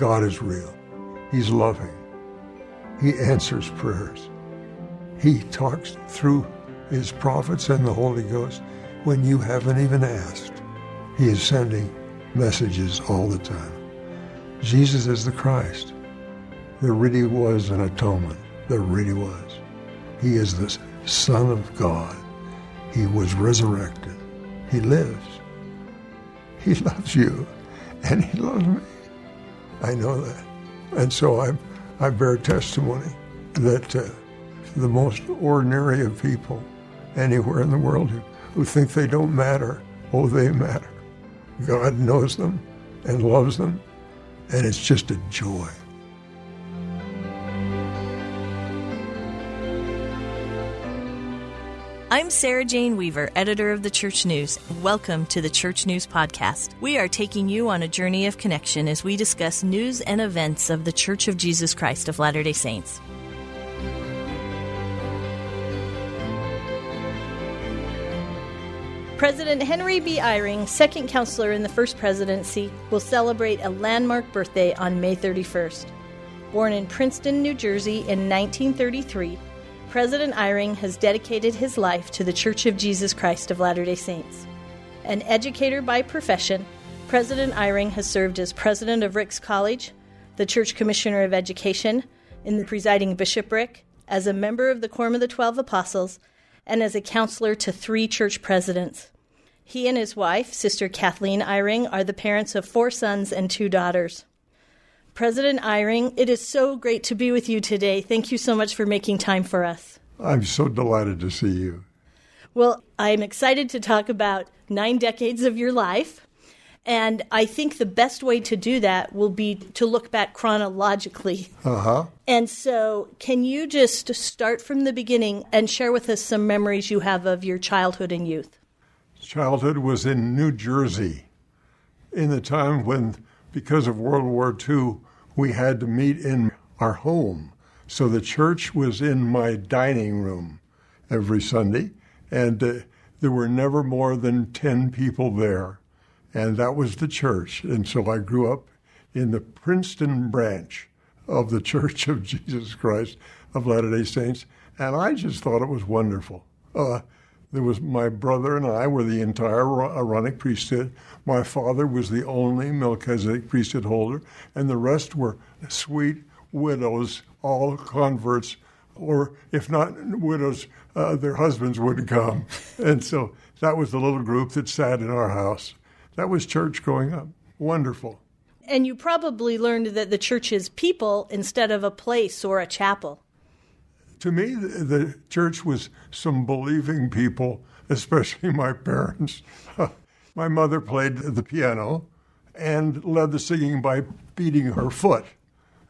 God is real. He's loving. He answers prayers. He talks through his prophets and the Holy Ghost when you haven't even asked. He is sending messages all the time. Jesus is the Christ. There really was an atonement. There really was. He is the Son of God. He was resurrected. He lives. He loves you, and He loves me. I know that. And so I, I bear testimony that uh, the most ordinary of people anywhere in the world who, who think they don't matter, oh, they matter. God knows them and loves them, and it's just a joy. I'm Sarah Jane Weaver, editor of the Church News. Welcome to the Church News Podcast. We are taking you on a journey of connection as we discuss news and events of the Church of Jesus Christ of Latter day Saints. President Henry B. Eyring, second counselor in the first presidency, will celebrate a landmark birthday on May 31st. Born in Princeton, New Jersey in 1933, President Eyring has dedicated his life to the Church of Jesus Christ of Latter day Saints. An educator by profession, President Eyring has served as president of Ricks College, the Church Commissioner of Education, in the presiding bishopric, as a member of the Quorum of the Twelve Apostles, and as a counselor to three church presidents. He and his wife, Sister Kathleen Eyring, are the parents of four sons and two daughters. President Eyring, it is so great to be with you today. Thank you so much for making time for us. I'm so delighted to see you. Well, I'm excited to talk about nine decades of your life. And I think the best way to do that will be to look back chronologically. Uh huh. And so, can you just start from the beginning and share with us some memories you have of your childhood and youth? Childhood was in New Jersey in the time when because of World War II, we had to meet in our home. So the church was in my dining room every Sunday, and uh, there were never more than 10 people there. And that was the church. And so I grew up in the Princeton branch of the Church of Jesus Christ of Latter day Saints. And I just thought it was wonderful. Uh, there was my brother and I were the entire Aaronic priesthood. My father was the only Melchizedek priesthood holder, and the rest were sweet widows, all converts, or if not widows, uh, their husbands wouldn't come. and so that was the little group that sat in our house. That was church growing up. Wonderful. And you probably learned that the church is people instead of a place or a chapel to me, the church was some believing people, especially my parents. my mother played the piano and led the singing by beating her foot,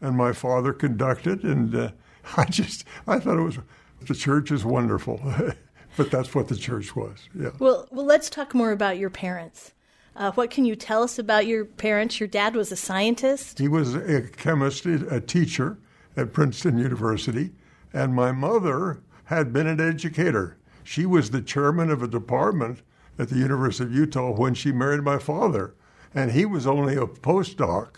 and my father conducted. And uh, I just, I thought it was the church is wonderful, but that's what the church was. Yeah. Well, well, let's talk more about your parents. Uh, what can you tell us about your parents? Your dad was a scientist. He was a chemist, a teacher at Princeton University. And my mother had been an educator. She was the chairman of a department at the University of Utah when she married my father. And he was only a postdoc,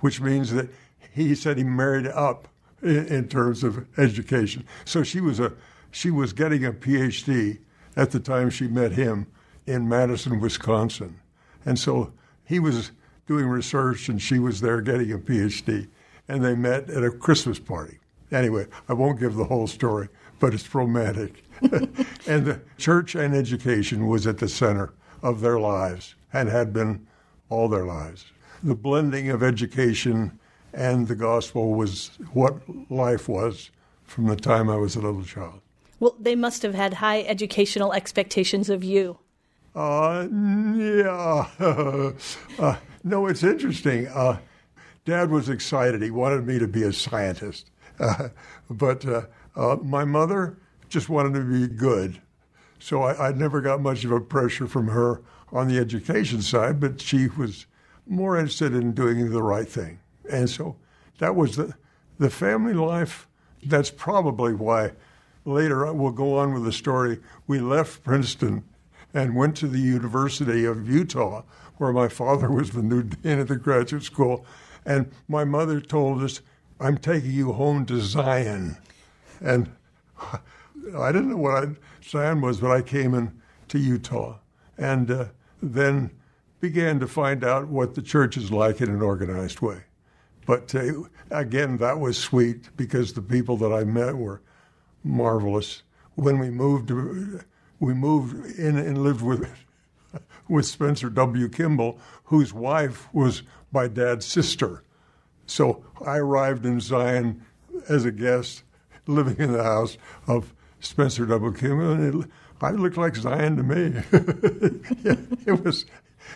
which means that he said he married up in, in terms of education. So she was a she was getting a PhD at the time she met him in Madison, Wisconsin. And so he was doing research and she was there getting a PhD. And they met at a Christmas party. Anyway, I won't give the whole story, but it's romantic. and the church and education was at the center of their lives and had been all their lives. The blending of education and the gospel was what life was from the time I was a little child. Well, they must have had high educational expectations of you. Uh, yeah. uh, no, it's interesting. Uh, Dad was excited. He wanted me to be a scientist. Uh, but uh, uh, my mother just wanted to be good. So I, I, never got much of a pressure from her on the education side, but she was more interested in doing the right thing. And so that was the, the family life. That's probably why later we'll go on with the story. We left Princeton and went to the University of Utah, where my father was the new dean of the graduate school. And my mother told us, I'm taking you home to Zion. And I didn't know what Zion was, but I came in to Utah and uh, then began to find out what the church is like in an organized way. But uh, again, that was sweet because the people that I met were marvelous. When we moved, we moved in and lived with with Spencer W. Kimball, whose wife was my dad's sister. So I arrived in Zion as a guest, living in the house of Spencer W. Kimball, and it, I looked like Zion to me. yeah, it was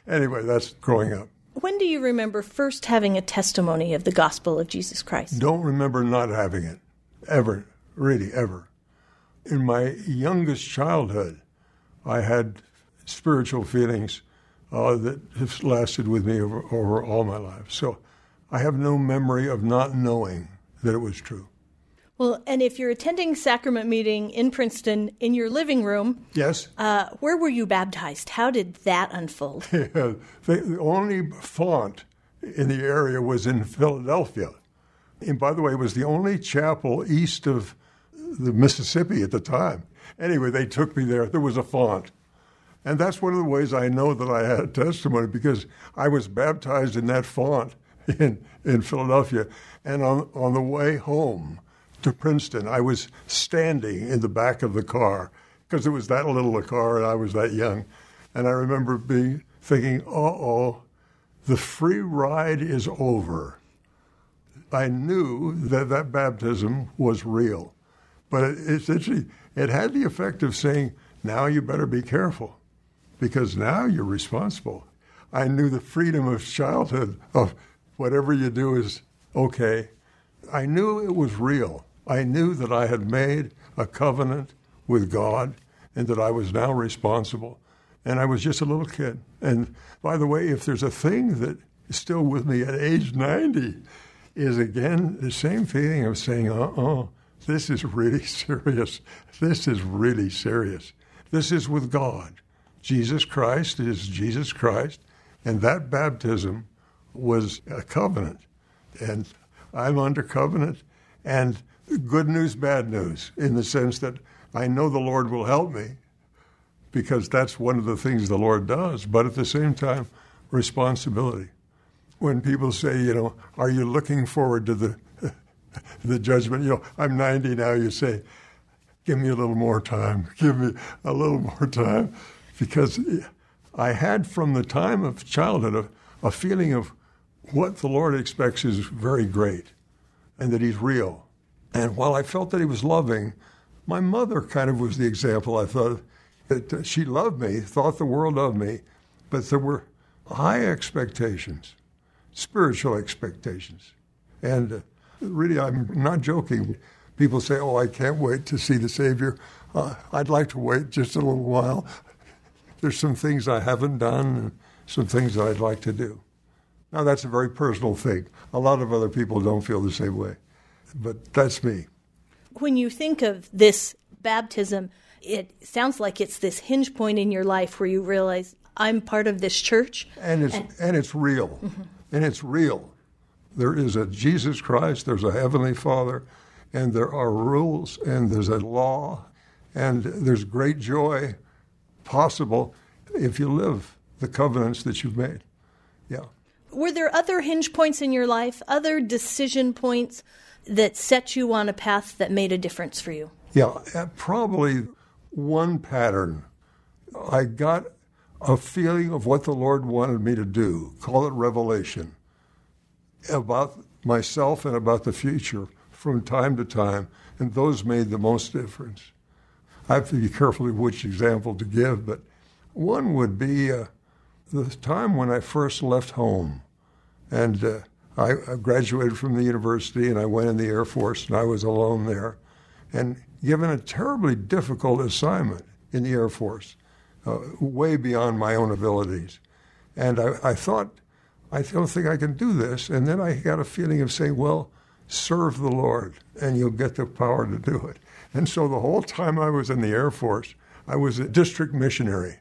anyway. That's growing up. When do you remember first having a testimony of the gospel of Jesus Christ? Don't remember not having it, ever, really, ever. In my youngest childhood, I had spiritual feelings uh, that have lasted with me over, over all my life. So I have no memory of not knowing that it was true. Well, and if you're attending sacrament meeting in Princeton in your living room, yes, uh, where were you baptized? How did that unfold? yeah, the, the only font in the area was in Philadelphia, and by the way, it was the only chapel east of the Mississippi at the time. Anyway, they took me there. There was a font. And that's one of the ways I know that I had a testimony because I was baptized in that font in, in Philadelphia. And on, on the way home to Princeton, I was standing in the back of the car because it was that little a car and I was that young. And I remember being thinking, uh oh, the free ride is over. I knew that that baptism was real. But it, it's interesting. It had the effect of saying, now you better be careful because now you're responsible. I knew the freedom of childhood of whatever you do is okay. I knew it was real. I knew that I had made a covenant with God and that I was now responsible. And I was just a little kid. And by the way, if there's a thing that is still with me at age 90, is again the same feeling of saying, uh uh-uh, uh, this is really serious. This is really serious. This is with God. Jesus Christ is Jesus Christ, and that baptism was a covenant. And I'm under covenant, and good news, bad news, in the sense that I know the Lord will help me because that's one of the things the Lord does, but at the same time, responsibility. When people say, you know, are you looking forward to the the judgment? You know, I'm 90 now. You say, give me a little more time. Give me a little more time because I had from the time of childhood a, a feeling of what the Lord expects is very great and that He's real. And while I felt that He was loving, my mother kind of was the example. I thought that she loved me, thought the world of me, but there were high expectations, spiritual expectations. And uh, really, I'm not joking. People say, Oh, I can't wait to see the Savior. Uh, I'd like to wait just a little while there's some things I haven't done and some things that I'd like to do. Now, that's a very personal thing. A lot of other people don't feel the same way, but that's me. When you think of this baptism, it sounds like it's this hinge point in your life where you realize I'm part of this church. And it's, and, and it's real. Mm-hmm. And it's real. There is a Jesus Christ, there's a Heavenly Father, and there are rules, and there's a law, and there's great joy possible if you live the covenants that you've made. Yeah. Were there other hinge points in your life, other decision points that set you on a path that made a difference for you? Yeah, uh, probably one pattern. I got a feeling of what the Lord wanted me to do, call it revelation, about myself and about the future from time to time, and those made the most difference. I have to be careful which example to give, but one would be uh, the time when I first left home. And uh, I, graduated from the university and I went in the Air Force and I was alone there and given a terribly difficult assignment in the Air Force, uh, way beyond my own abilities. And I, I thought, I don't think I can do this. And then I got a feeling of saying, well, serve the Lord and you'll get the power to do it. And so the whole time I was in the Air Force, I was a district missionary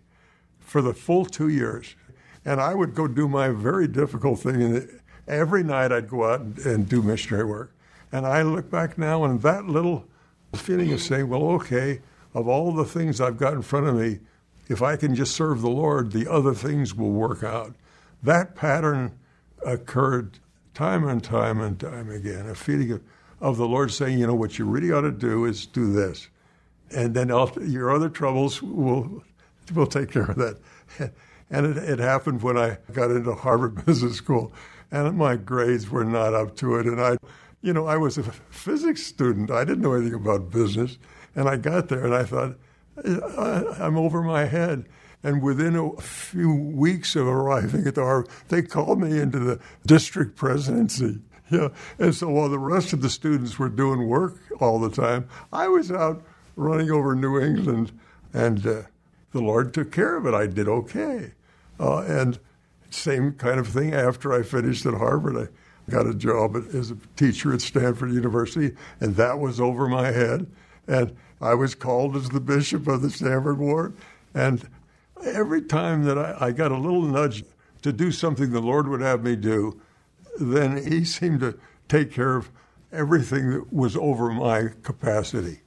for the full two years. And I would go do my very difficult thing in the, every night I'd go out and, and do missionary work. And I look back now and that little feeling of saying, well, okay, of all the things I've got in front of me, if I can just serve the Lord, the other things will work out. That pattern occurred time and time and time again. A feeling of, of the Lord saying, you know, what you really ought to do is do this. And then your other troubles will, will take care of that. And it, it happened when I got into Harvard Business School, and my grades were not up to it. And I, you know, I was a physics student. I didn't know anything about business. And I got there and I thought, I'm over my head. And within a few weeks of arriving at the Harvard, they called me into the district presidency. Yeah. And so while the rest of the students were doing work all the time, I was out running over New England, and uh, the Lord took care of it. I did okay. Uh, and same kind of thing after I finished at Harvard. I got a job as a teacher at Stanford University, and that was over my head. And I was called as the bishop of the Stanford Ward. And every time that I, I got a little nudge to do something the Lord would have me do, then He seemed to take care of everything that was over my capacity.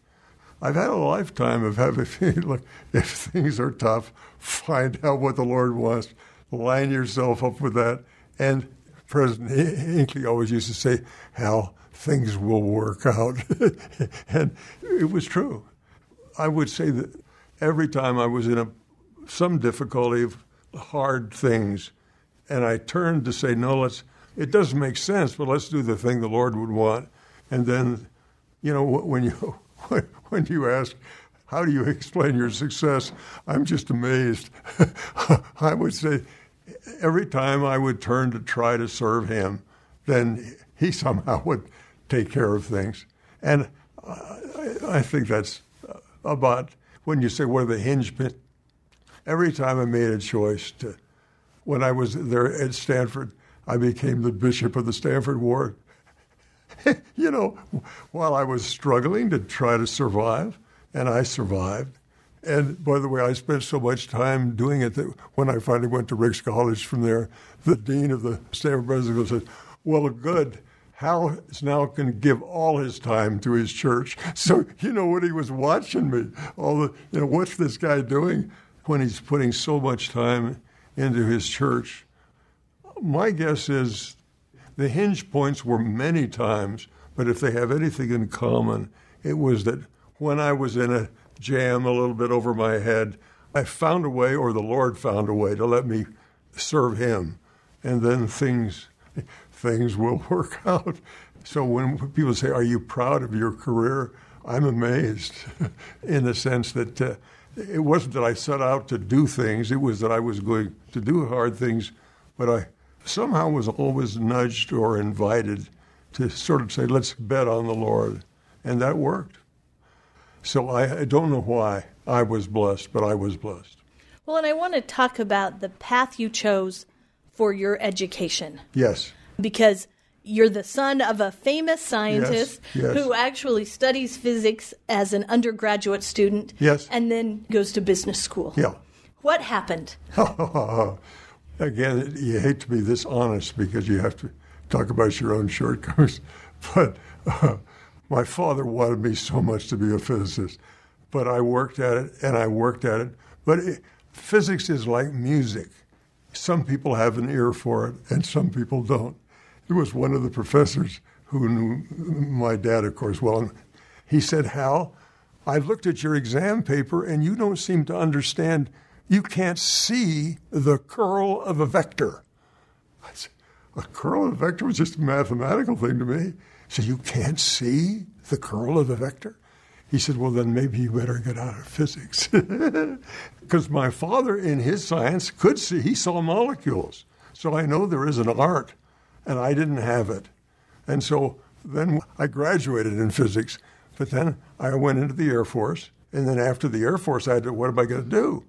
I've had a lifetime of having, if things are tough, find out what the Lord wants, line yourself up with that. And President Hinckley always used to say, Hal, things will work out. and it was true. I would say that every time I was in a, some difficulty of hard things, and I turned to say, no, let's, it doesn't make sense, but let's do the thing the Lord would want. And then, you know, when you when you ask, how do you explain your success? I'm just amazed. I would say every time I would turn to try to serve him, then he somehow would take care of things. And I think that's about when you say where the hinge pin. Every time I made a choice to, when I was there at Stanford, I became the bishop of the Stanford Ward. you know, while I was struggling to try to survive, and I survived. And by the way, I spent so much time doing it that when I finally went to Ricks College from there, the dean of the Stanford Business School said, Well, good. Hal is now going to give all his time to his church. So, you know, what? he was watching me, all the, you know, what's this guy doing when he's putting so much time into his church? My guess is the hinge points were many times, but if they have anything in common, it was that when I was in a jam a little bit over my head, I found a way, or the Lord found a way to let me serve Him, and then things things will work out. So when people say, "Are you proud of your career?" I'm amazed, in the sense that uh, it wasn't that I set out to do things; it was that I was going to do hard things, but I somehow was always nudged or invited to sort of say, let's bet on the Lord. And that worked. So I, I don't know why I was blessed, but I was blessed. Well, and I want to talk about the path you chose for your education. Yes. Because you're the son of a famous scientist yes, yes. who actually studies physics as an undergraduate student yes. and then goes to business school. Yeah. What happened? again, you hate to be this honest because you have to talk about your own shortcomings. But uh, my father wanted me so much to be a physicist, but I worked at it and I worked at it. But it, physics is like music. Some people have an ear for it and some people don't. There was one of the professors who knew my dad, of course, well. He said, Hal, I've looked at your exam paper and you don't seem to understand you can't see the curl of a vector. I said, a curl of a vector was just a mathematical thing to me. So you can't see the curl of the vector? He said, Well, then maybe you better get out of physics. Because my father, in his science, could see, he saw molecules. So I know there is an art, and I didn't have it. And so then I graduated in physics, but then I went into the Air Force. And then after the Air Force, I had to, what am I going to do?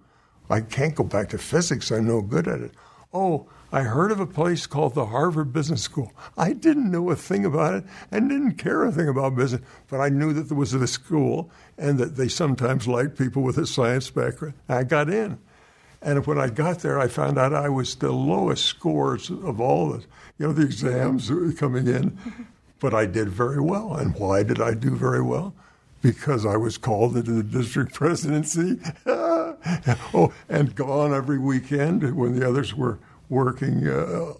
I can't go back to physics. I'm no good at it. Oh, I heard of a place called the Harvard Business School. I didn't know a thing about it and didn't care a thing about business, but I knew that there was a school and that they sometimes liked people with a science background. I got in. And when I got there, I found out I was the lowest scores of all the, you know, the exams coming in. But I did very well. And why did I do very well? Because I was called into the district presidency. oh, and gone every weekend when the others were working. Uh,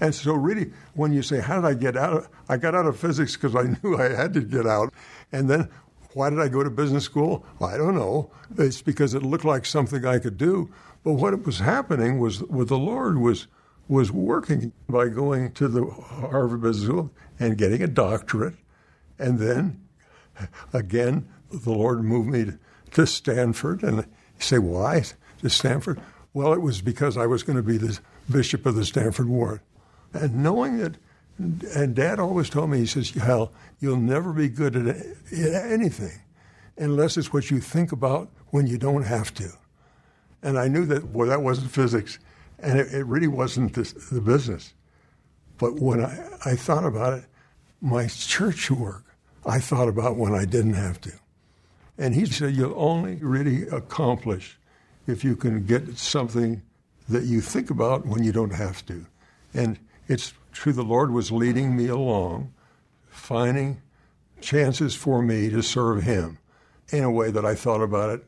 and so, really, when you say, "How did I get out?" of I got out of physics because I knew I had to get out. And then, why did I go to business school? I don't know. It's because it looked like something I could do. But what was happening was, with the Lord was was working by going to the Harvard Business School and getting a doctorate, and then again the Lord moved me to Stanford. And you say, why to Stanford? Well, it was because I was going to be the bishop of the Stanford Ward, and knowing that. And Dad always told me, he says, Hal, you'll never be good at anything unless it's what you think about when you don't have to. And I knew that, well, that wasn't physics. And it, it really wasn't this, the business. But when I, I thought about it, my church work, I thought about when I didn't have to. And he said, You'll only really accomplish if you can get something that you think about when you don't have to. And it's true, the Lord was leading me along, finding chances for me to serve Him in a way that I thought about it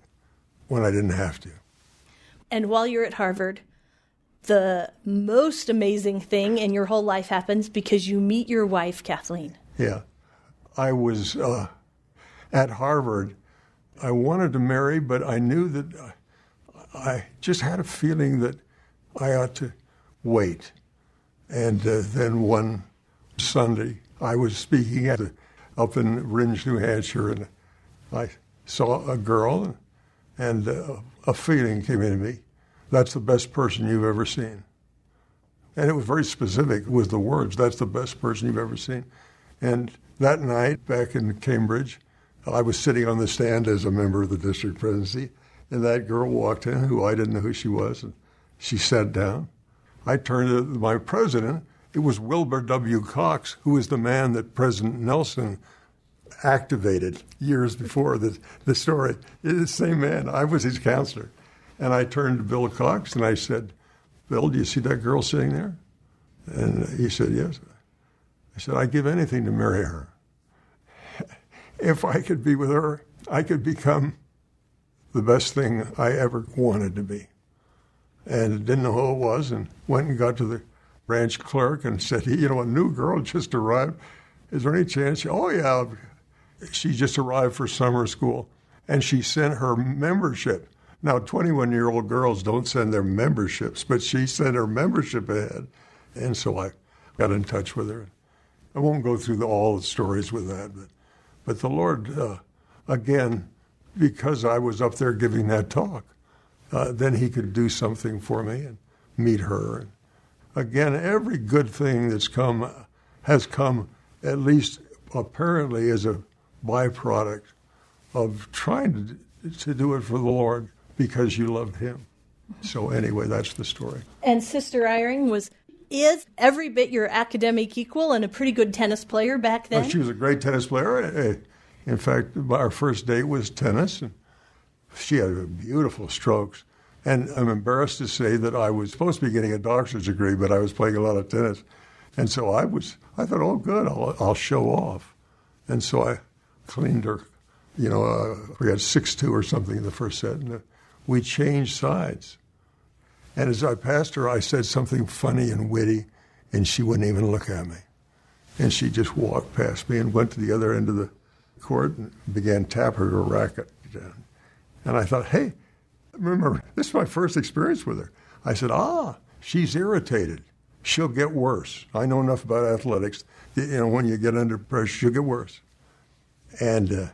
when I didn't have to. And while you're at Harvard, the most amazing thing in your whole life happens because you meet your wife, Kathleen. Yeah. I was uh, at Harvard. I wanted to marry, but I knew that I just had a feeling that I ought to wait. And uh, then one Sunday, I was speaking at up in Rindge, New Hampshire, and I saw a girl, and uh, a feeling came into me that's the best person you've ever seen. And it was very specific with the words, that's the best person you've ever seen. And that night back in Cambridge, I was sitting on the stand as a member of the district presidency, and that girl walked in who I didn't know who she was, and she sat down. I turned to my president. It was Wilbur W. Cox, who was the man that President Nelson activated years before the, the story. It's the same man. I was his counselor. And I turned to Bill Cox and I said, Bill, do you see that girl sitting there? And he said, Yes. I said, I'd give anything to marry her. if I could be with her, I could become the best thing I ever wanted to be. And didn't know who it was and went and got to the branch clerk and said, You know, a new girl just arrived. Is there any chance? Oh, yeah. She just arrived for summer school. And she sent her membership now, 21 year old girls don't send their memberships, but she sent her membership ahead. And so I got in touch with her. I won't go through the, all the stories with that, but, but the Lord, uh, again, because I was up there giving that talk, uh, then He could do something for me and meet her. And again, every good thing that's come has come at least apparently as a byproduct of trying to, to do it for the Lord because you loved him. So anyway, that's the story. And Sister Eyring was is every bit your academic equal and a pretty good tennis player back then. Oh, she was a great tennis player. Eh, in fact, our first date was tennis, and she had beautiful strokes. And I'm embarrassed to say that I was supposed to be getting a doctor's degree, but I was playing a lot of tennis, and so I was. I thought, oh, good, I'll, I'll show off, and so I cleaned her. You know, uh, we had six two or something in the first set, and uh, we changed sides. And as I passed her, I said something funny and witty, and she wouldn't even look at me. And she just walked past me and went to the other end of the court and began tapping her racket down. And I thought, hey, remember, this is my first experience with her. I said, ah, she's irritated. She'll get worse. I know enough about athletics. You know, when you get under pressure, she'll get worse. And uh,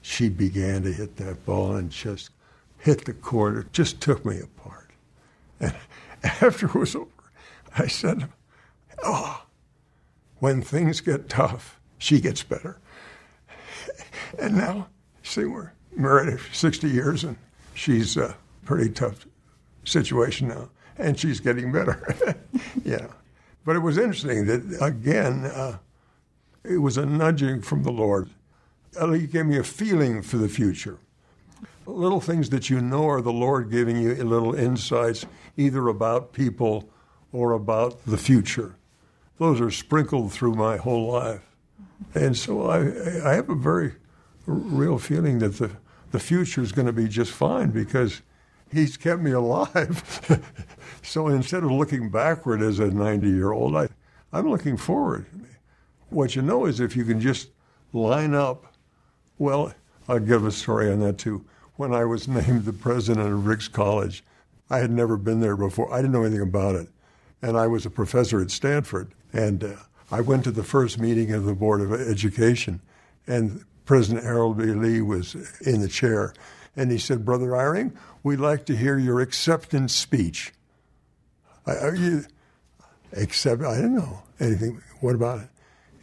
she began to hit that ball and just hit the court. It just took me apart. And after it was over, I said, Oh, when things get tough, she gets better. And now, see, we're married 60 years, and she's a pretty tough situation now, and she's getting better. yeah. But it was interesting that, again, uh, it was a nudging from the Lord. He gave me a feeling for the future little things that you know are the Lord giving you little insights, either about people or about the future. Those are sprinkled through my whole life. And so I, I have a very real feeling that the, the future is going to be just fine because He's kept me alive. so instead of looking backward as a 90 year old, I, I'm looking forward. What you know is if you can just line up, well, I'll give a story on that too. When I was named the president of Ricks College, I had never been there before. I didn't know anything about it. And I was a professor at Stanford. And uh, I went to the first meeting of the Board of Education, and President Harold B. Lee was in the chair. And he said, Brother Eyring, we'd like to hear your acceptance speech. Are you, accept, I didn't know anything. What about it?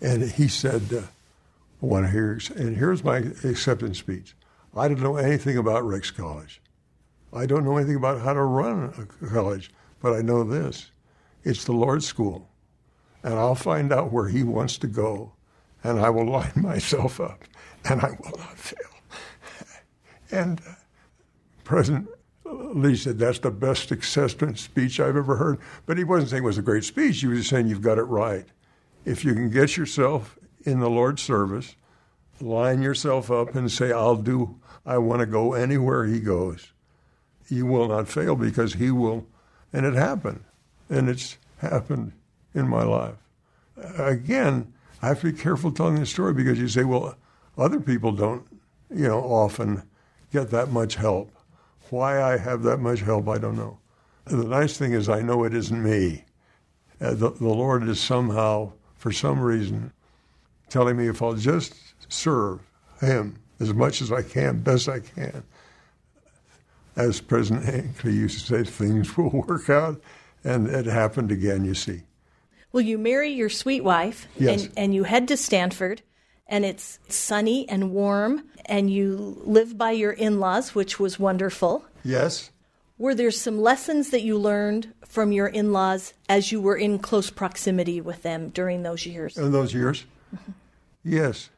And he said, uh, I want to hear, and here's my acceptance speech. I don't know anything about Ricks College. I don't know anything about how to run a college, but I know this. It's the Lord's school and I'll find out where he wants to go, and I will line myself up, and I will not fail. And uh, President Lee said, That's the best acceptance speech I've ever heard. But he wasn't saying it was a great speech. He was saying, You've got it right. If you can get yourself in the Lord's service, line yourself up and say, I'll do, I want to go anywhere he goes, you will not fail because he will. And it happened. And it's happened in my life. Again, I have to be careful telling the story because you say, well, other people don't, you know, often get that much help. Why I have that much help, I don't know. The nice thing is, I know it isn't me. Uh, the, the Lord is somehow, for some reason, telling me if I'll just serve Him as much as I can, best I can. As President Hinckley used to say, things will work out. And it happened again, you see. Well, you marry your sweet wife yes. and, and you head to Stanford and it's sunny and warm and you live by your in-laws, which was wonderful. Yes. Were there some lessons that you learned from your in-laws as you were in close proximity with them during those years? In those years? Mm-hmm. Yes.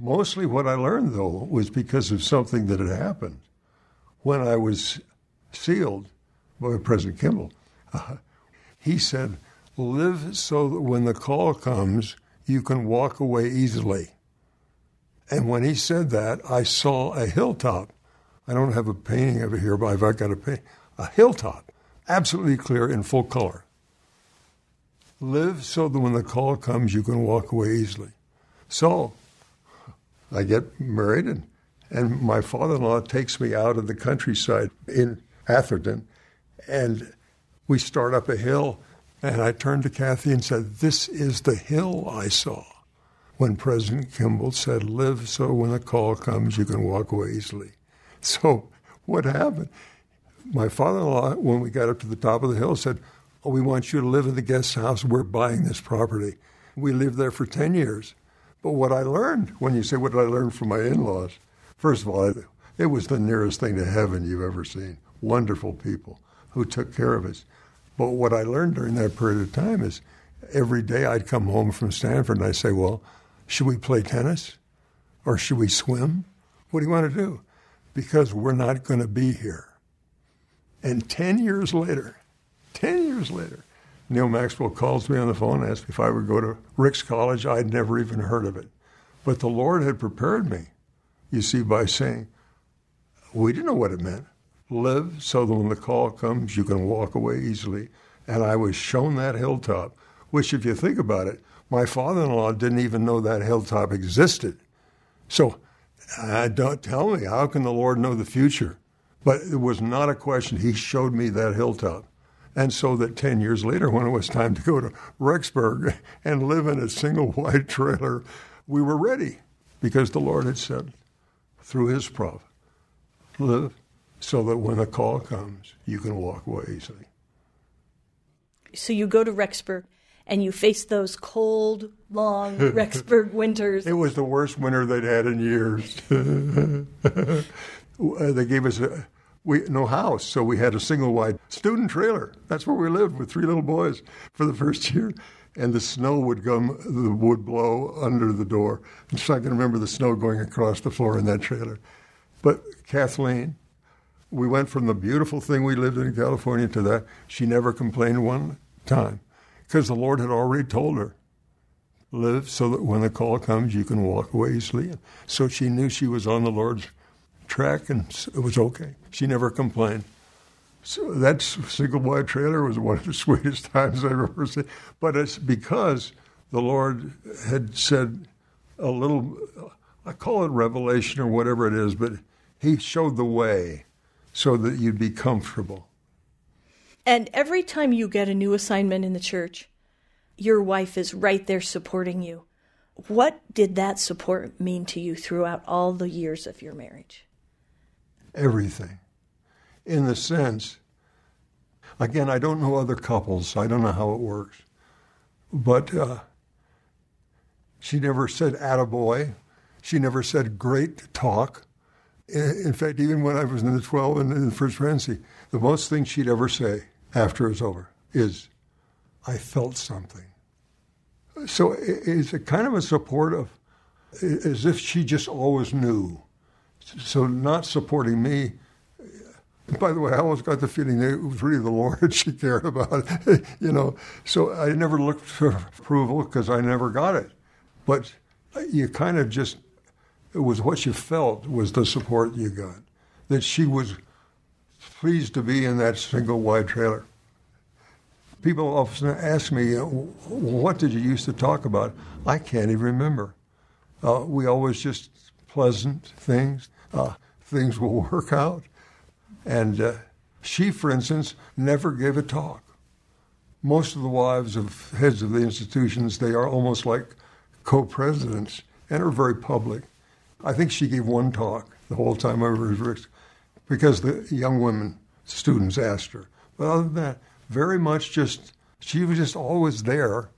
Mostly what I learned though was because of something that had happened when I was sealed by President Kimball. Uh, he said, Live so that when the call comes, you can walk away easily. And when he said that, I saw a hilltop. I don't have a painting of it here, but I've got a painting. A hilltop, absolutely clear in full color. Live so that when the call comes, you can walk away easily. So I get married, and, and my father in law takes me out of the countryside in Atherton, and we start up a hill and I turned to Kathy and said, This is the hill I saw when President Kimball said, Live so when the call comes, you can walk away easily. So what happened? My father in law, when we got up to the top of the hill, said, Oh, we want you to live in the guest house. We're buying this property. We lived there for 10 years. But what I learned, when you say, What did I learn from my in laws? First of all, it was the nearest thing to heaven you've ever seen. Wonderful people who took care of us. But what I learned during that period of time is every day I'd come home from Stanford and I'd say, Well, should we play tennis? Or should we swim? What do you want to do? Because we're not going to be here. And 10 years later, 10 years later, Neal Maxwell calls me on the phone and asks me if I would go to Ricks College. I'd never even heard of it. But the Lord had prepared me, you see, by saying, we didn't know what it meant live so that when the call comes, you can walk away easily. And I was shown that hilltop, which, if you think about it, my father in law didn't even know that hilltop existed. So uh, don't tell me, how can the Lord know the future? But it was not a question. He showed me that hilltop. And so that 10 years later, when it was time to go to Rexburg and live in a single wide trailer, we were ready because the Lord had said through his prophet, live so that when the call comes, you can walk away easily. So you go to Rexburg and you face those cold, long Rexburg winters. It was the worst winter they'd had in years. Uh, they gave us a, we, no house, so we had a single wide student trailer. That's where we lived with three little boys for the first year. And the snow would come, the would blow under the door. And so I can remember the snow going across the floor in that trailer. But Kathleen, we went from the beautiful thing we lived in California to that. She never complained one time because the Lord had already told her, live so that when the call comes, you can walk away easily. So she knew she was on the Lord's track and it was okay. She never complained. So that single wide trailer was one of the sweetest times I've ever seen. But it's because the Lord had said a little, I call it revelation or whatever it is, but He showed the way so that you'd be comfortable. And every time you get a new assignment in the church, your wife is right there supporting you. What did that support mean to you throughout all the years of your marriage? Everything. In the sense, again, I don't know other couples, I don't know how it works, but uh, she never said attaboy. She never said great talk. In fact, even when I was in the 12 and in the first presidency, the most thing she'd ever say after it was over is, I felt something. So it's a kind of a support of, as if she just always knew. So not supporting me. By the way, I always got the feeling that it was really the Lord she cared about, you know. So I never looked for approval because I never got it. But you kind of just, it was what you felt was the support you got. That she was pleased to be in that single wide trailer. People often ask me, what did you used to talk about? I can't even remember. Uh, we always just pleasant things. Uh, things will work out. And uh, she, for instance, never gave a talk. Most of the wives of heads of the institutions, they are almost like co-presidents and are very public. I think she gave one talk the whole time I was because the young women students asked her. But other than that, very much just she was just always there,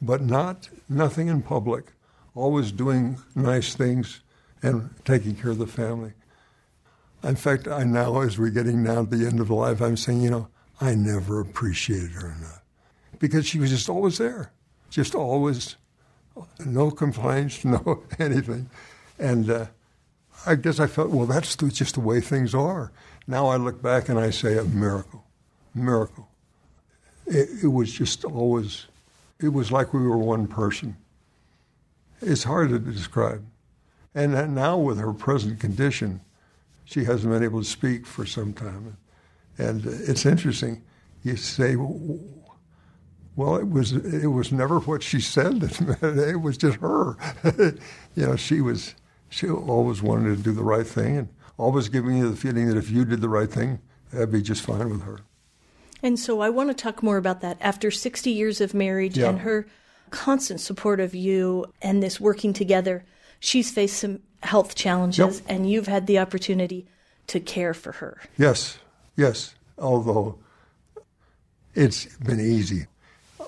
but not nothing in public, always doing nice things and taking care of the family. In fact, I now, as we're getting now at the end of life, I'm saying, you know, I never appreciated her enough because she was just always there, just always, no complaints, no anything, and uh, I guess I felt, well, that's just the way things are. Now I look back and I say, a miracle, miracle it, it was just always, it was like we were one person. It's hard to describe. And now, with her present condition, she hasn't been able to speak for some time. And it's interesting. You say, well, it was it was never what she said that it was just her. you know, she was she always wanted to do the right thing and always giving you the feeling that if you did the right thing, that'd be just fine with her. And so I want to talk more about that after 60 years of marriage yeah. and her constant support of you and this working together. She's faced some health challenges, yep. and you've had the opportunity to care for her. Yes, yes. Although it's been easy.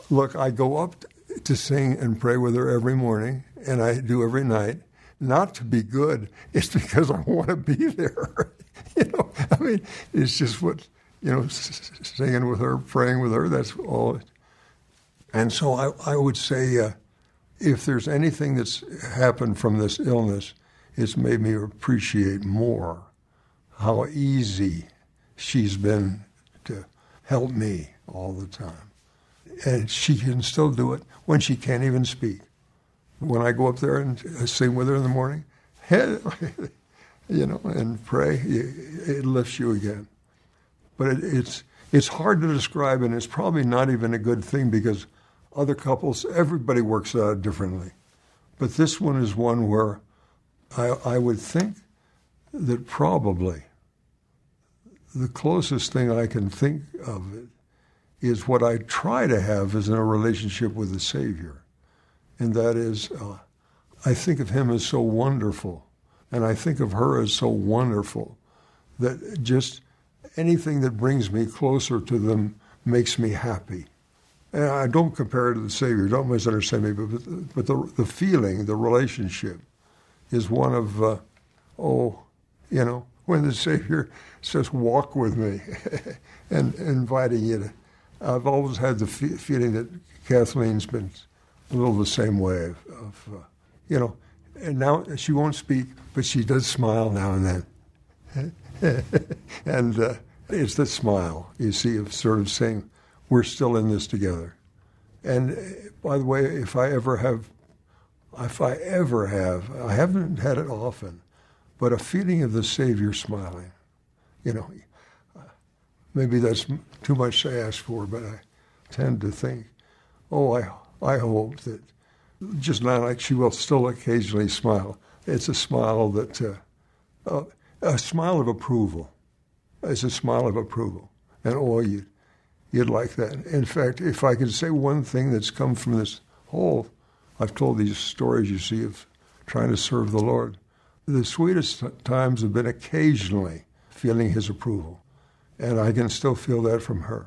Look, I go up to sing and pray with her every morning, and I do every night. Not to be good, it's because I want to be there. you know, I mean, it's just what you know, singing with her, praying with her. That's all. And so I, I would say, uh, if there's anything that's happened from this illness, it's made me appreciate more how easy she's been to help me all the time. And she can still do it when she can't even speak. When I go up there and sing with her in the morning, you know, and pray, it lifts you again. But it, it's it's hard to describe, and it's probably not even a good thing because other couples, everybody works out differently. But this one is one where I, I would think that probably the closest thing I can think of it is what I try to have is in a relationship with the Savior. And that is, uh, I think of him as so wonderful, and I think of her as so wonderful that just anything that brings me closer to them makes me happy. And I don't compare it to the Savior, don't misunderstand me, but, but the, the feeling, the relationship is one of, uh, oh, you know, when the Savior says, walk with me, and inviting you to. I've always had the fe- feeling that Kathleen's been little the same way of, of uh, you know, and now she won't speak, but she does smile now and then. and uh, it's the smile, you see, of sort of saying, we're still in this together. And uh, by the way, if I ever have, if I ever have, I haven't had it often, but a feeling of the Savior smiling. You know, maybe that's too much to ask for, but I tend to think, oh, I, I hope that just not like she will still occasionally smile. It's a smile that, uh, uh, a smile of approval. It's a smile of approval. And oh, you'd, you'd like that. In fact, if I could say one thing that's come from this whole, I've told these stories, you see, of trying to serve the Lord. The sweetest times have been occasionally feeling His approval. And I can still feel that from her,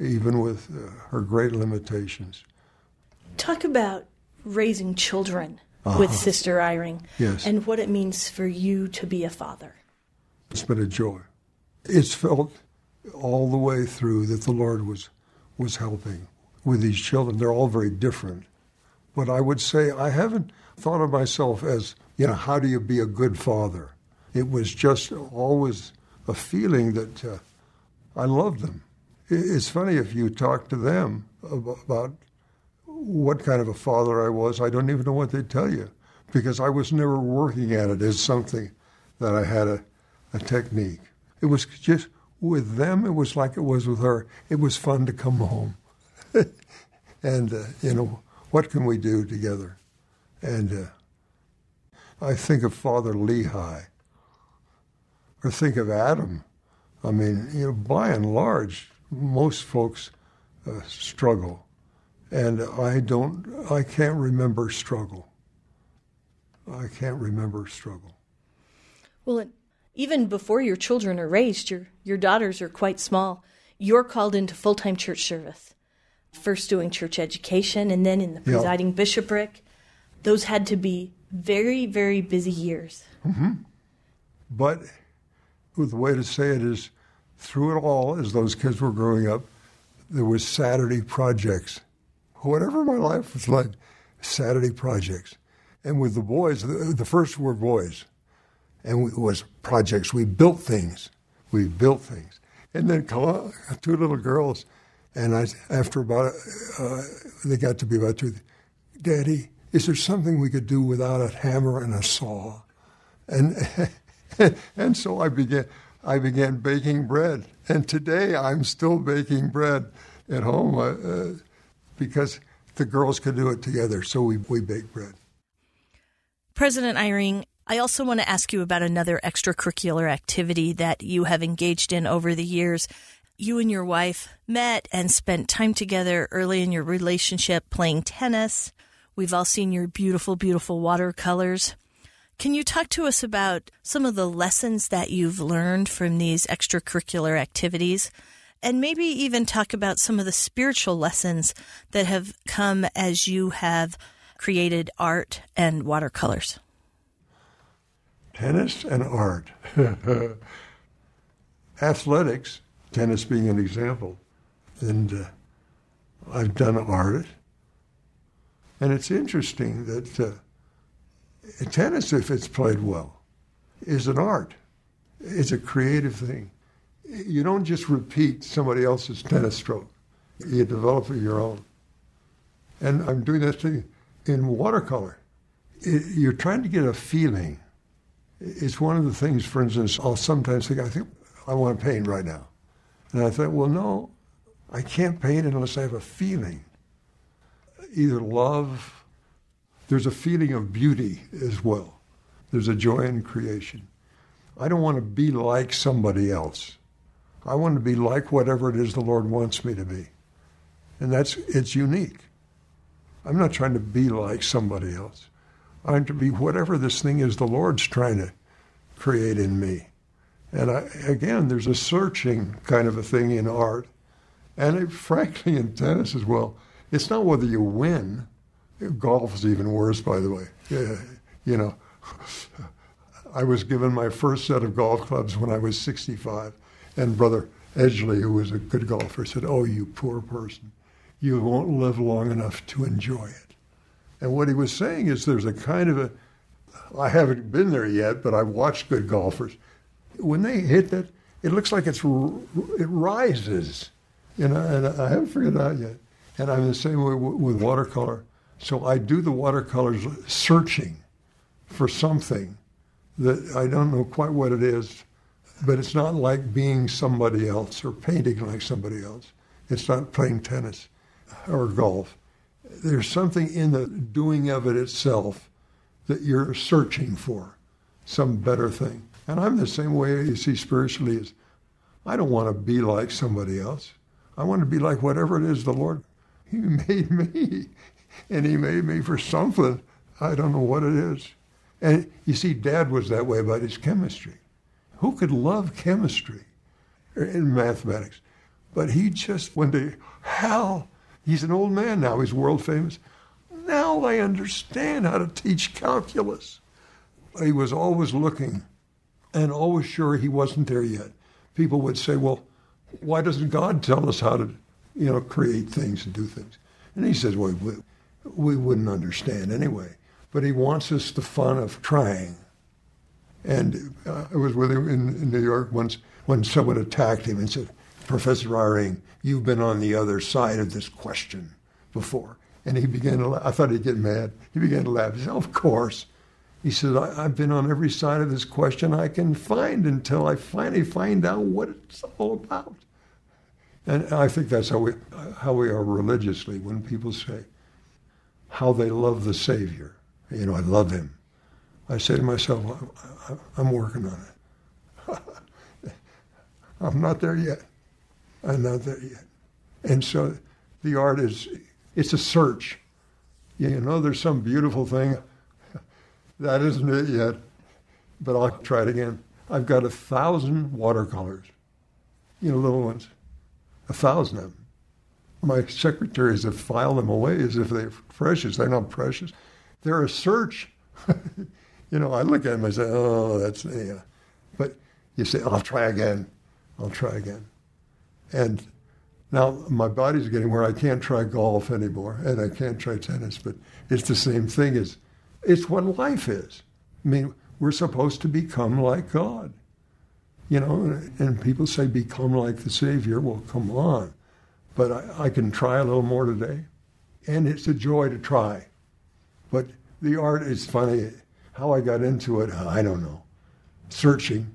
even with uh, her great limitations. Talk about raising children uh-huh. with Sister Eyring yes. and what it means for you to be a father. It's been a joy. It's felt all the way through that the Lord was was helping with these children. They're all very different. But I would say I haven't thought of myself as, you know, how do you be a good father? It was just always a feeling that uh, I loved them. It's funny if you talk to them about what kind of a father I was, I don't even know what they'd tell you because I was never working at it as something that I had a, a technique. It was just with them, it was like it was with her. It was fun to come home. and, uh, you know, what can we do together? And uh, I think of Father Lehi, or think of Adam. I mean, you know, by and large, most folks uh, struggle and I don't, I can't remember struggle. I can't remember struggle. Well, even before your children are raised, your, your daughters are quite small. You're called into full time church service, first doing church education and then in the presiding yeah. bishopric. Those had to be very, very busy years. Mm-hmm. But the way to say it is, through it all, as those kids were growing up, there was Saturday projects whatever my life was like, Saturday projects. And with the boys, the, the first were boys, and it was projects. We built things. We built things. And then two little girls, and I, after about, uh, they got to be about two, Daddy, is there something we could do without a hammer and a saw? And, and so I began, I began baking bread. And today I'm still baking bread at home. Uh, because the girls could do it together. So we, we bake bread. President Eyring, I also want to ask you about another extracurricular activity that you have engaged in over the years. You and your wife met and spent time together early in your relationship playing tennis. We've all seen your beautiful, beautiful watercolors. Can you talk to us about some of the lessons that you've learned from these extracurricular activities? And maybe even talk about some of the spiritual lessons that have come as you have created art and watercolors. Tennis and art. Athletics, tennis being an example. And uh, I've done art. And it's interesting that uh, tennis, if it's played well, is an art. It's a creative thing you don't just repeat somebody else's tennis stroke. You develop your own. And I'm doing this thing in watercolor. It, you're trying to get a feeling. It's one of the things, for instance, I'll sometimes think, I think I want to paint right now. And I thought, well, no, I can't paint unless I have a feeling. Either love, there's a feeling of beauty as well. There's a joy in creation. I don't want to be like somebody else. I want to be like whatever it is the Lord wants me to be. And that's it's unique. I'm not trying to be like somebody else. I'm to be whatever this thing is the Lord's trying to create in me. And I, again, there's a searching kind of a thing in art, and it, frankly in tennis as well. It's not whether you win. Golf is even worse, by the way. You know, I was given my first set of golf clubs when I was 65 and Brother Edgley, who was a good golfer, said, Oh, you poor person. You won't live long enough to enjoy it. And what he was saying is there's a kind of a, I haven't been there yet, but I've watched good golfers. when they hit that, it looks like it's it rises. You know, and I haven't figured it out yet. And I'm the same way with watercolor. So I do the watercolors searching for something that I don't know quite what it is, but it's not like being somebody else or painting like somebody else. It's not playing tennis or golf. There's something in the doing of it itself that you're searching for, some better thing. And I'm the same way you see spiritually is I don't want to be like somebody else. I want to be like whatever it is the Lord He made me. And He made me for something. I don't know what it is. And you see, Dad was that way about his chemistry. Who could love chemistry in mathematics? But he just went to hell. He's an old man now. He's world famous. Now I understand how to teach calculus. He was always looking and always sure he wasn't there yet. People would say, well, why doesn't God tell us how to, you know, create things and do things? And he says, well, we, we wouldn't understand anyway. But he wants us the fun of trying. And uh, I was with him in, in, New York once when someone attacked him and said, Professor Eyring, you've been on the other side of this question before. And he began to laugh. I thought he'd get mad. He began to laugh. He said, Of course. He said, I, have been on every side of this question I can find until I finally find out what it's all about. And I think that's how we, how we are religiously when people say how they love the Savior. You know, I love him. I say to myself, I'm working on it. I'm not there yet. I'm not there yet. And so the art is, it's a search. You know, there's some beautiful thing. That isn't it yet, but I'll try it again. I've got a thousand watercolors, you know, little ones, a thousand of them. My secretaries have filed them away as if they're precious. They're not precious. They're a search. you know, I look at him, and say, oh, that's, yeah. But you say, I'll try again. I'll try again. And now my body's getting where I can't try golf anymore and I can't try tennis, but it's the same thing as it's what life is. I mean, we're supposed to become like God. You know, and people say become like the Savior. Well, come on. But I, I can try a little more today. And it's a joy to try. But the art is funny. How I got into it, uh, I don't know. Searching.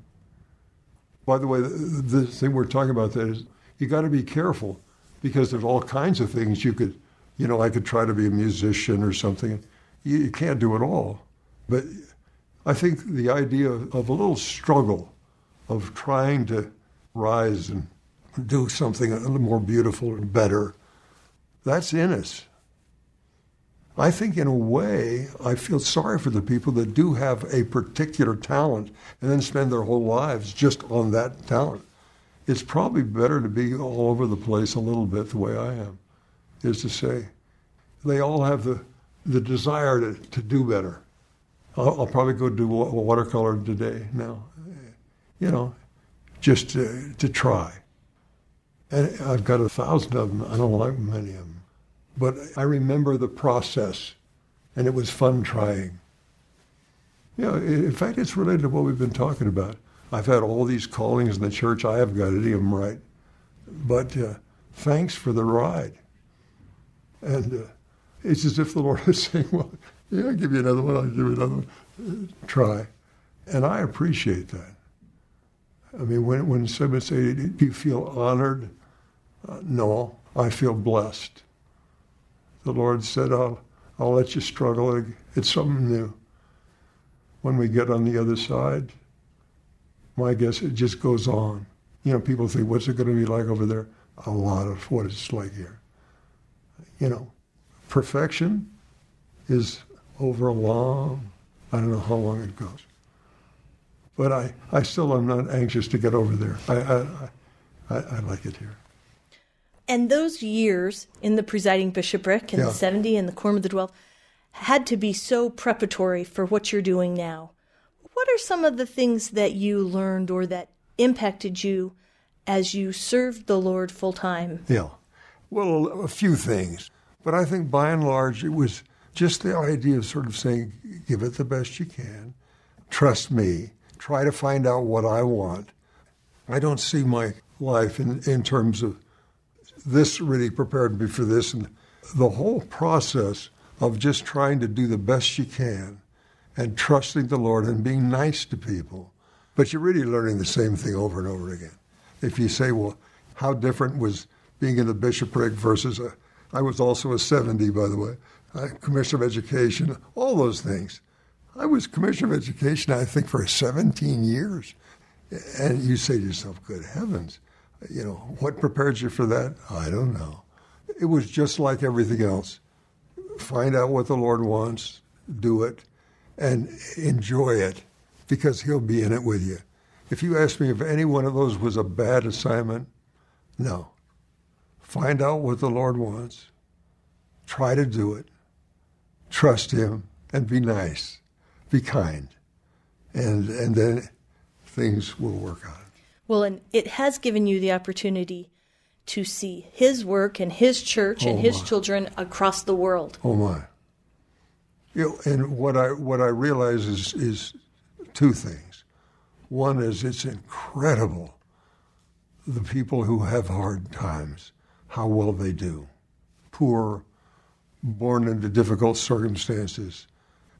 By the way, the, the thing we're talking about that is you got to be careful because there's all kinds of things you could, you know, I could try to be a musician or something. You, you can't do it all. But I think the idea of, of a little struggle, of trying to rise and do something a little more beautiful and better, that's in us. I think, in a way, I feel sorry for the people that do have a particular talent and then spend their whole lives just on that talent. It's probably better to be all over the place a little bit the way I am, is to say, they all have the, the desire to, to do better. I'll, I'll probably go do watercolor today now, you know, just to, to try. And I've got a thousand of them. I don't like many of them. But I remember the process, and it was fun trying. Know, in fact, it's related to what we've been talking about. I've had all these callings in the church. I haven't got any of them right. But uh, thanks for the ride. And uh, it's as if the Lord is saying, well, yeah, I'll give you another one, I'll give you another one. Try. And I appreciate that. I mean, when, when someone say, do you feel honored? Uh, no, I feel blessed the Lord said, I'll, I'll let you struggle. It's something new. When we get on the other side, my guess it just goes on. You know, people think, what's it going to be like over there? A lot of what it's like here. You know, perfection is over a long, I don't know how long it goes. But I, I still am not anxious to get over there. I, I, I, I like it here. And those years in the presiding bishopric in yeah. the 70 and the Quorum of the Twelve had to be so preparatory for what you're doing now. What are some of the things that you learned or that impacted you as you served the Lord full time? Yeah. Well, a few things. But I think by and large, it was just the idea of sort of saying, give it the best you can, trust me, try to find out what I want. I don't see my life in, in terms of this really prepared me for this. And the whole process of just trying to do the best you can and trusting the Lord and being nice to people. But you're really learning the same thing over and over again. If you say, well, how different was being in the bishopric versus a, I was also a 70, by the way, uh, Commissioner of Education, all those things. I was Commissioner of Education, I think, for 17 years. And you say to yourself, good heavens, you know, what prepared you for that? I don't know. It was just like everything else. Find out what the Lord wants, do it, and enjoy it because He'll be in it with you. If you ask me if any one of those was a bad assignment, no. Find out what the Lord wants, try to do it, trust Him, and be nice, be kind, and and then things will work out. Well, and it has given you the opportunity to see His work and His church and Oh, His my. children across the world. Oh my! You know, and what I what I realize is is two things. One is it's incredible the people who have hard times, how well they do, poor, born into difficult circumstances.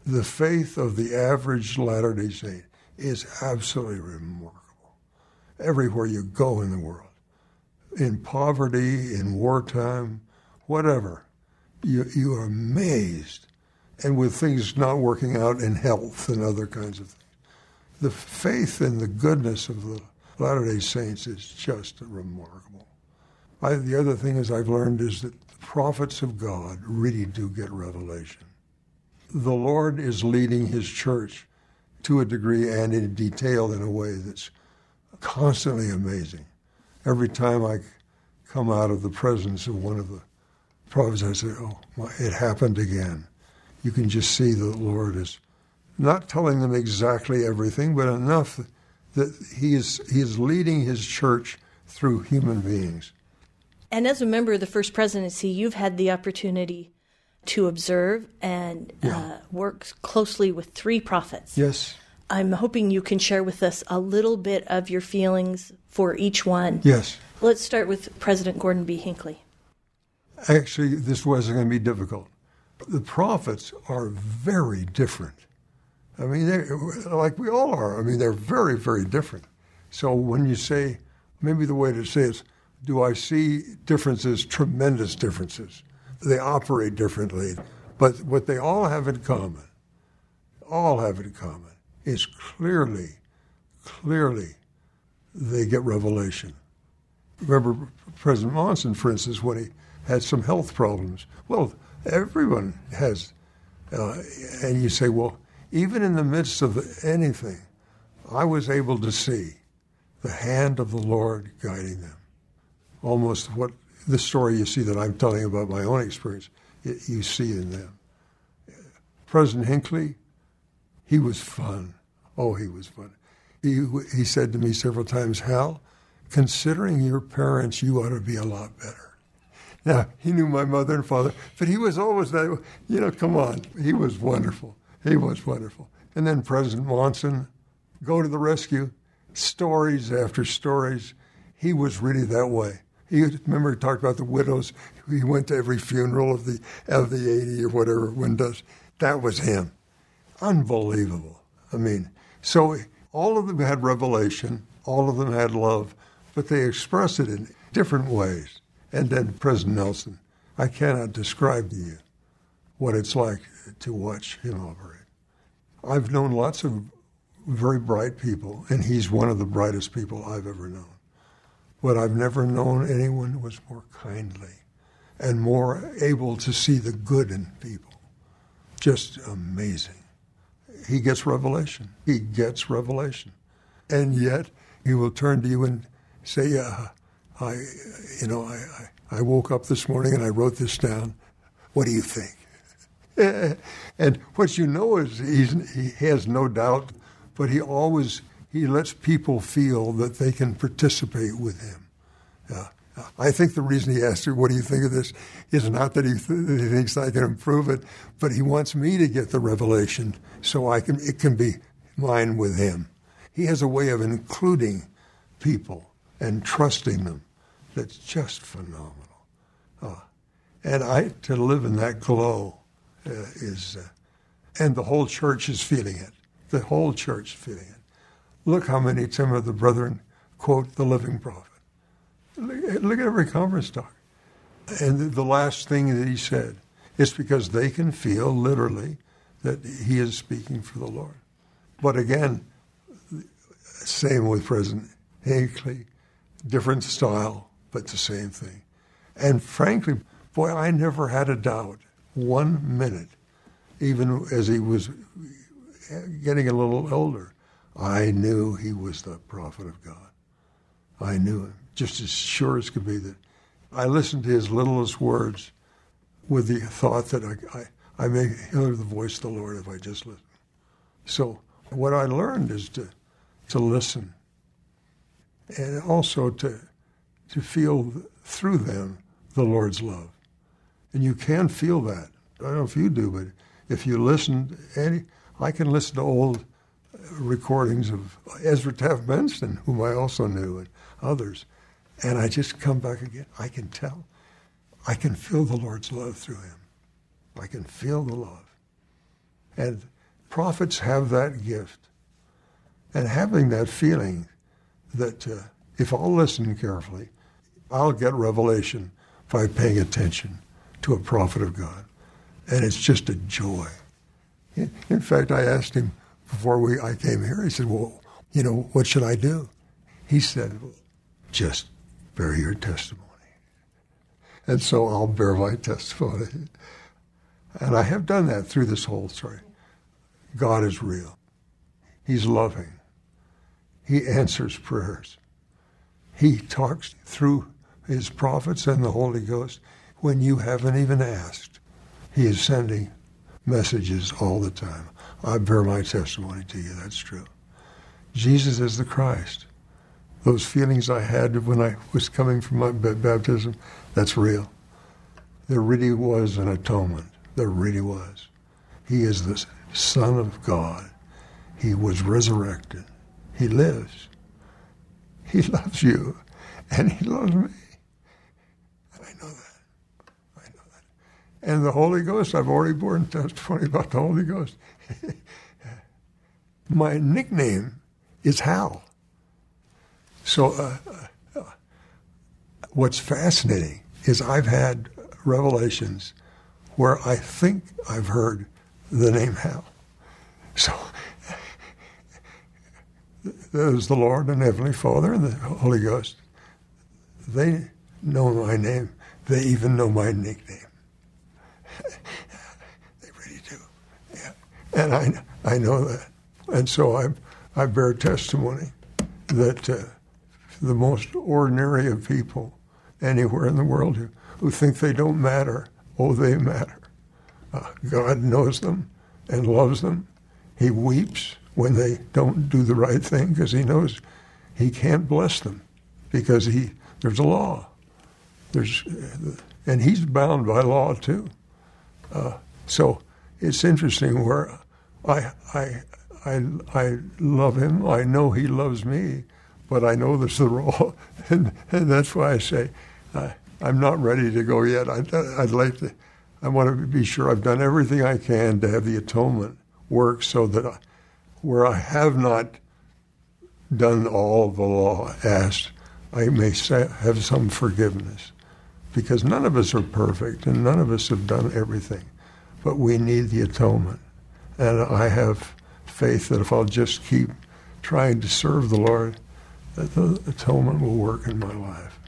The faith of the average Latter Day Saint is absolutely remarkable. Everywhere you go in the world, in poverty, in wartime, whatever, you, you are amazed. And with things not working out in health and other kinds of things. The faith in the goodness of the Latter day Saints is just remarkable. I, the other thing is I've learned is that the prophets of God really do get revelation. The Lord is leading his church to a degree and in detail in a way that's constantly amazing. Every time I come out of the presence of one of the prophets, I say, oh, my, it happened again. You can just see the Lord is not telling them exactly everything, but enough that he is, he is leading his church through human beings. And as a member of the First Presidency, you've had the opportunity to observe and Yeah. uh, work closely with three prophets. Yes, I'm hoping you can share with us a little bit of your feelings for each one. yes. Let's start with President Gordon B. Hinckley. Actually, this wasn't going to be difficult. The prophets are very different. I mean, like we all are. I mean, they're very, very different. So when you say, maybe the way to say it is, do I see differences, tremendous differences? They operate differently. But what they all have in common, all have in common, is clearly, clearly, they get revelation. Remember President Monson, for instance, when he had some health problems. Well, everyone has. Uh, and you say, well, even in the midst of anything, I was able to see the hand of the Lord guiding them. Almost what the story you see that I'm telling about my own experience, you see in them. President Hinckley, he was fun. Oh, he was fun. He, he said to me several times, Hal, considering your parents, you ought to be a lot better. Now, he knew my mother and father, but he was always that, you know, come on. He was wonderful. He was wonderful. And then President Monson, go to the rescue, stories after stories. He was really that way. He remember he talked about the widows. He went to every funeral of the of the eighty or whatever one does. That was him. Unbelievable. I mean, so all of them had revelation, all of them had love, but they expressed it in different ways. And then President Nelson, I cannot describe to you what it's like to watch him operate. I've known lots of very bright people, and he's one of the brightest people I've ever known. But I've never known anyone who was more kindly and more able to see the good in people. Just amazing. He gets revelation. He gets revelation. And yet, he will turn to you and say, yeah, I, you know, I, I, woke up this morning and I wrote this down. What do you think? and what you know is he has no doubt, but he always he lets people feel that they can participate with him. Yeah. I think the reason he asked her, "What do you think of this?" is not that he, th- he thinks I can improve it, but he wants me to get the revelation so I can it can be mine with him. He has a way of including people and trusting them that's just phenomenal. Uh, and I to live in that glow uh, is, uh, and the whole church is feeling it. The whole church is feeling it. Look how many some of the brethren quote the living prophet. Look, look at every conference talk. And the last thing that he said is because they can feel literally that he is speaking for the Lord. But again, same with President Hinckley, different style, but the same thing. And frankly, boy, I never had a doubt one minute, even as he was getting a little older. I knew he was the prophet of God. I knew him just as sure as could be that I listened to his littlest words with the thought that I, I, I may hear the voice of the Lord if I just listen. So what I learned is to, to listen and also to, to feel through them the Lord's love. And you can feel that. I don't know if you do, but if you listen, any, I can listen to old recordings of Ezra Taft Benson, whom I also knew, and others, and I just come back again. I can tell. I can feel the Lord's love through him. I can feel the love. And prophets have that gift. And having that feeling that uh, if I'll listen carefully, I'll get revelation by paying attention to a prophet of God. And it's just a joy. In fact, I asked him before we, I came here, he said, Well, you know, what should I do? He said, Just bear your testimony. And so I'll bear my testimony. And I have done that through this whole story. God is real. He's loving. He answers prayers. He talks through his prophets and the Holy Ghost when you haven't even asked. He is sending messages all the time. I bear my testimony to you. That's true. Jesus is the Christ. Those feelings I had when I was coming from my baptism, that's real. There really was an atonement. There really was. He is the Son of God. He was resurrected. He lives. He loves you, and He loves me. And I know that. I know that. And the Holy Ghost, I've already borne testimony about the Holy Ghost. My nickname is Hal. So, uh, uh, what's fascinating is I've had revelations where I think I've heard the name Hal. So, there's the Lord and Heavenly Father and the Holy Ghost. They know my name. They even know my nickname. they really do. Yeah. And I, I know that. And so I, I bear testimony that uh, the most ordinary of people anywhere in the world who, who think they don't matter, oh, they matter. Uh, God knows them and loves them. He weeps when they don't do the right thing because he knows he can't bless them because he there's a law. There's and he's bound by law too. Uh, so it's interesting where I I I I love him. I know he loves me, but I know there's the role, and, and that's why I say uh, I'm not ready to go yet. I'd, I'd like to. I want to be sure I've done everything I can to have the atonement work so that I, where I have not done all the law asked, I may say, have some forgiveness. Because none of us are perfect and none of us have done everything. But we need the atonement. And I have faith that if I'll just keep trying to serve the Lord, that the atonement will work in my life.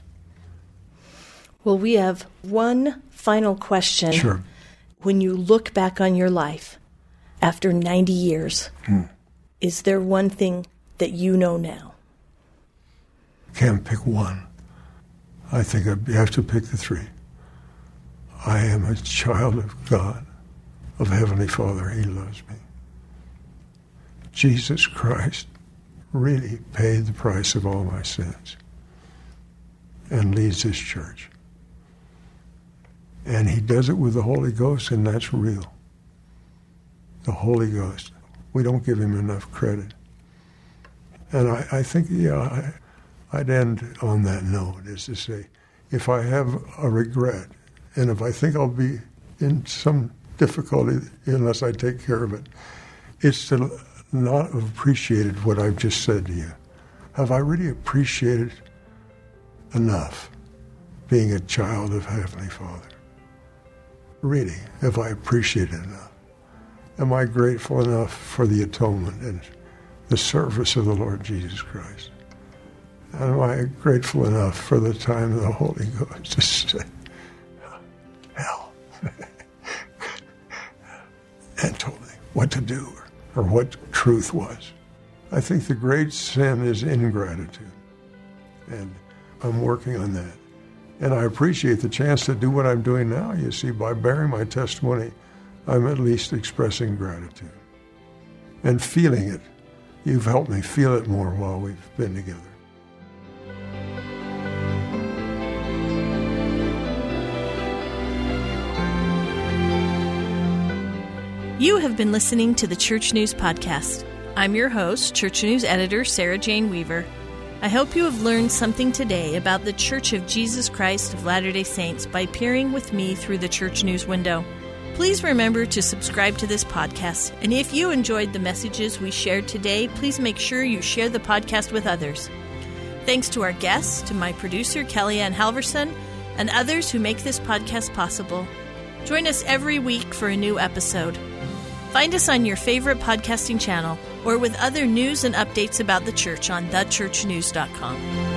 Well, we have one final question. Sure. When you look back on your life after 90 years, hmm. is there one thing that you know now? Can't pick one. I think I have to pick the three. I am a child of God, of Heavenly Father. He loves me. Jesus Christ really paid the price of all my sins and leads this church. And he does it with the Holy Ghost, and that's real. The Holy Ghost. We don't give him enough credit. And I, I think, yeah, I, I'd end on that note is to say, if I have a regret, and if I think I'll be in some difficulty unless I take care of it, it's to not have appreciated what I've just said to you. Have I really appreciated enough being a child of Heavenly Father? Really, have I appreciated enough? Am I grateful enough for the atonement and the service of the Lord Jesus Christ? Am I grateful enough for the time of the Holy Ghost to say, Hal, and told me what to do or what truth was? I think the great sin is ingratitude. And I'm working on that. And I appreciate the chance to do what I'm doing now. You see, by bearing my testimony, I'm at least expressing gratitude and feeling it. You've helped me feel it more while we've been together. You have been listening to the Church News Podcast. I'm your host, Church News editor Sarah Jane Weaver. I hope you have learned something today about the Church of Jesus Christ of Latter day Saints by peering with me through the Church News window. Please remember to subscribe to this podcast, and if you enjoyed the messages we shared today, please make sure you share the podcast with others. Thanks to our guests, to my producer, KellieAnn Halvorsen, and others who make this podcast possible. Join us every week for a new episode. Find us on your favorite podcasting channel or with other news and updates about the church on thechurchnews.com.